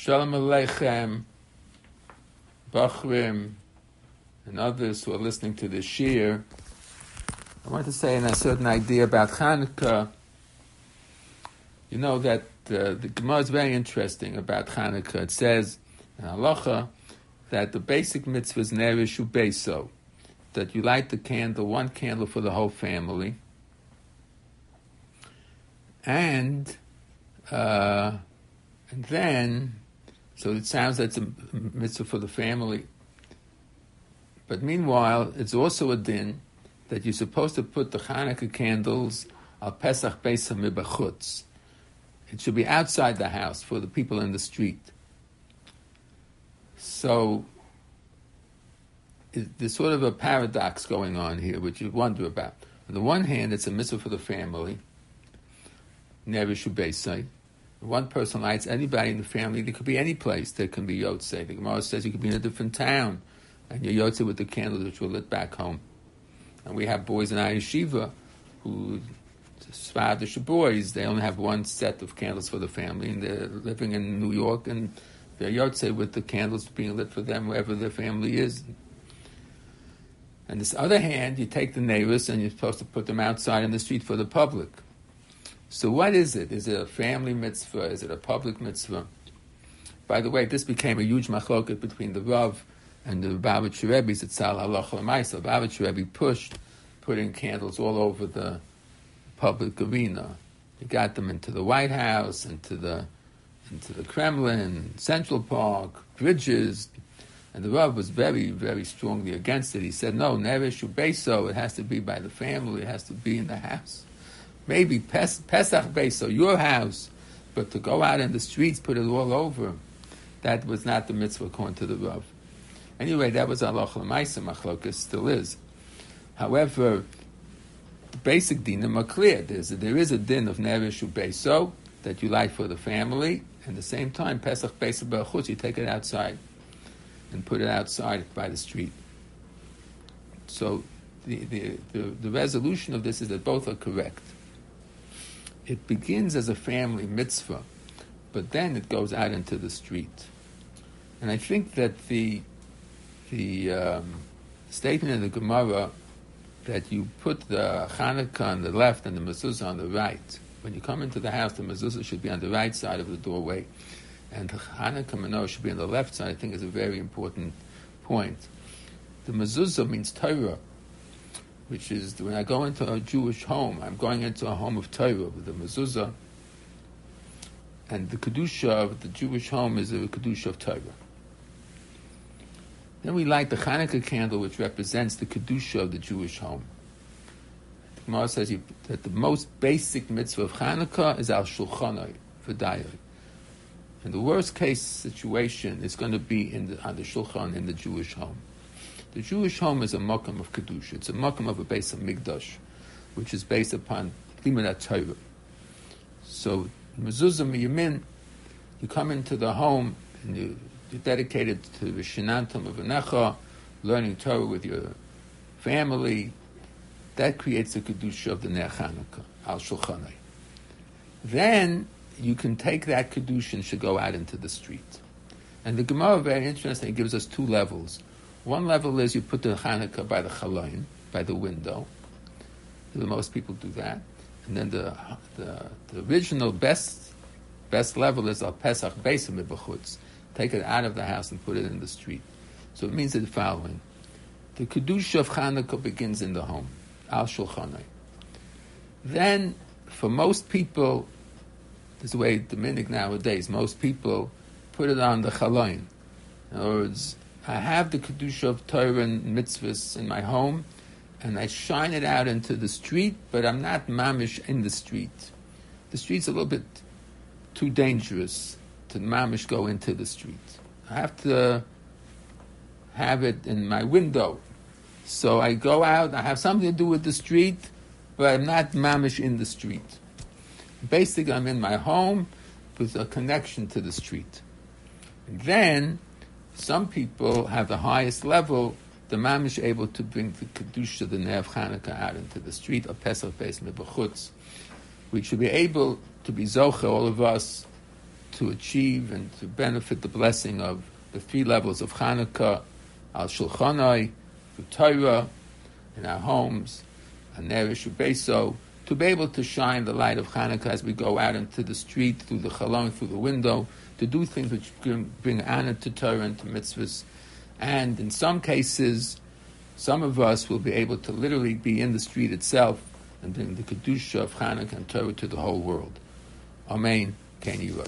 Shalom Aleichem, Bachrim, and others who are listening to this shiur. I want to say in a certain idea about Hanukkah. You know that uh, the Gemara is very interesting about Hanukkah. It says in Halacha that the basic mitzvah is Neresh Beso, that you light the candle, one candle for the whole family, and uh, and then, so it sounds that's a mitzvah for the family. But meanwhile, it's also a din that you're supposed to put the Hanukkah candles al Pesach Beis Hamibachutz. It should be outside the house for the people in the street. So there's sort of a paradox going on here, which you wonder about. On the one hand, it's a mitzvah for the family, never should be one person lights anybody in the family. There could be any place. There can be yotze. The Gemara says you could be in a different town, and you're yotze with the candles which were lit back home. And we have boys in our yeshiva who Svardish boys. They only have one set of candles for the family, and they're living in New York, and they're yotze with the candles being lit for them wherever their family is. And this other hand, you take the neighbors and you're supposed to put them outside in the street for the public. So what is it? Is it a family mitzvah? Is it a public mitzvah? By the way, this became a huge machloket between the Rav and the Babich Rebbe's at Sal Halacha Maisa. Babich Rebbe pushed putting candles all over the public arena. He got them into the White House, into the into the Kremlin, Central Park, bridges, and the Rav was very, very strongly against it. He said, no, never should be so. It has to be by the family. It has to be in the house maybe Pes- Pesach base, so your house, but to go out in the streets, put it all over, that was not the mitzvah according to the Rav. Anyway, that was Allah Lamaisa Machlokas, still is. However, the basic dinim are clear. There's a, there is a din of Neresh Beso that you light for the family, and at the same time, Pesach Beso Berachutz, you take it outside and put it outside by the street. So the, the, the, the resolution of this is that both are correct it begins as a family mitzvah, but then it goes out into the street. And I think that the the um, statement in the Gemara that you put the Hanukkah on the left and the mezuzah on the right. When you come into the house, the mezuzah should be on the right side of the doorway, and the Hanukkah menorah should be on the left side. I think is a very important point. The mezuzah means Torah which is when I go into a Jewish home, I'm going into a home of Torah with a mezuzah, and the kedusha of the Jewish home is the kedusha of Torah. Then we light the Hanukkah candle, which represents the kedusha of the Jewish home. The Gemara says that the most basic mitzvah of Hanukkah is al shulchanai for diary. And the worst case situation is going to be in the, on the shulchan in the Jewish home. The Jewish home is a makam of kedusha. It's a makam of a base of migdash, which is based upon limudat Torah. So mezuzah miyamin, you come into the home and you, you're dedicated to the shenantam of anecha, learning Torah with your family. That creates the kedusha of the Ner Chanukah, al shulchanai. Then you can take that kedusha and should go out into the street. And the Gemara, very interesting, It gives us two levels. One level is you put the Hanukkah by the chalon, by the window. Most people do that. And then the, the, the original best best level is al Pesach Beis Bechutz. Take it out of the house and put it in the street. So it means the following. The Kedusha of Hanukkah begins in the home, al Shulchanai. Then, for most people, this way Dominic nowadays, most people put it on the chalon. In other words, I have the kedusha of Torah and mitzvahs in my home, and I shine it out into the street, but I'm not mamish in the street. The street's a little bit too dangerous to mamish go into the street. I have to have it in my window. So I go out, I have something to do with the street, but I'm not mamish in the street. Basically, I'm in my home with a connection to the street. And then some people have the highest level, the mamish able to bring the kedusha, the Ner Chanukah out into the street of Pesach Beis Mebachutz. We should be able to be zoche, all of us, to achieve and to benefit the blessing of the three levels of Hanukkah, al Shulchanai, through Torah, in our homes, and Neresh Beso, to be able to shine the light of Hanukkah as we go out into the street, through the chalon, through the window, to do things which bring, honor to Torah and to mitzvahs. And in some cases, some of us will be able to literally be in the street itself and bring the Kedusha of Hanukkah and Torah to the whole world. Amen. Can you